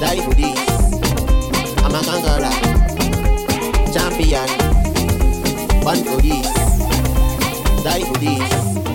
die for this. I'm a kangara, champion, one for this, die for this.